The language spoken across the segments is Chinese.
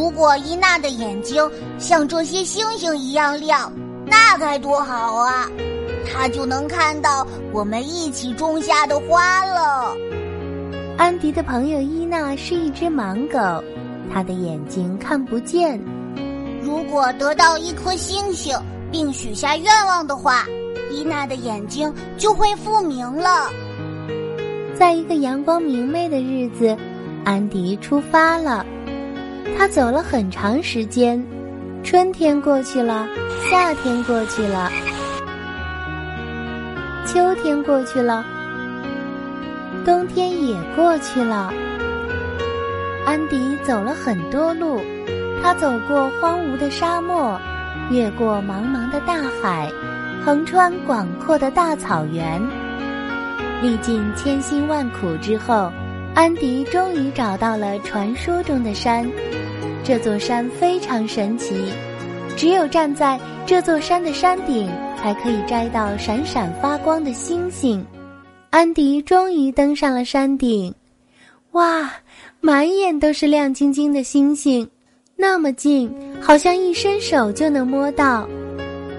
如果伊娜的眼睛像这些星星一样亮，那该多好啊！她就能看到我们一起种下的花了。安迪的朋友伊娜是一只盲狗，她的眼睛看不见。如果得到一颗星星并许下愿望的话，伊娜的眼睛就会复明了。在一个阳光明媚的日子，安迪出发了。他走了很长时间，春天过去了，夏天过去了，秋天过去了，冬天也过去了。安迪走了很多路，他走过荒芜的沙漠，越过茫茫的大海，横穿广阔的大草原。历尽千辛万苦之后，安迪终于找到了传说中的山。这座山非常神奇，只有站在这座山的山顶，才可以摘到闪闪发光的星星。安迪终于登上了山顶，哇，满眼都是亮晶晶的星星，那么近，好像一伸手就能摸到。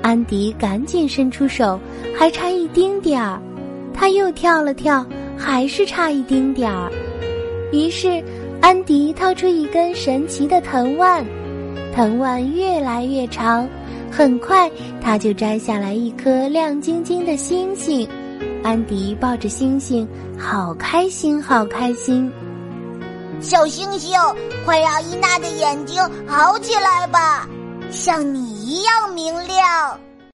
安迪赶紧伸出手，还差一丁点儿，他又跳了跳，还是差一丁点儿，于是。安迪掏出一根神奇的藤蔓，藤蔓越来越长，很快他就摘下来一颗亮晶晶的星星。安迪抱着星星，好开心，好开心。小星星，快让伊娜的眼睛好起来吧，像你一样明亮。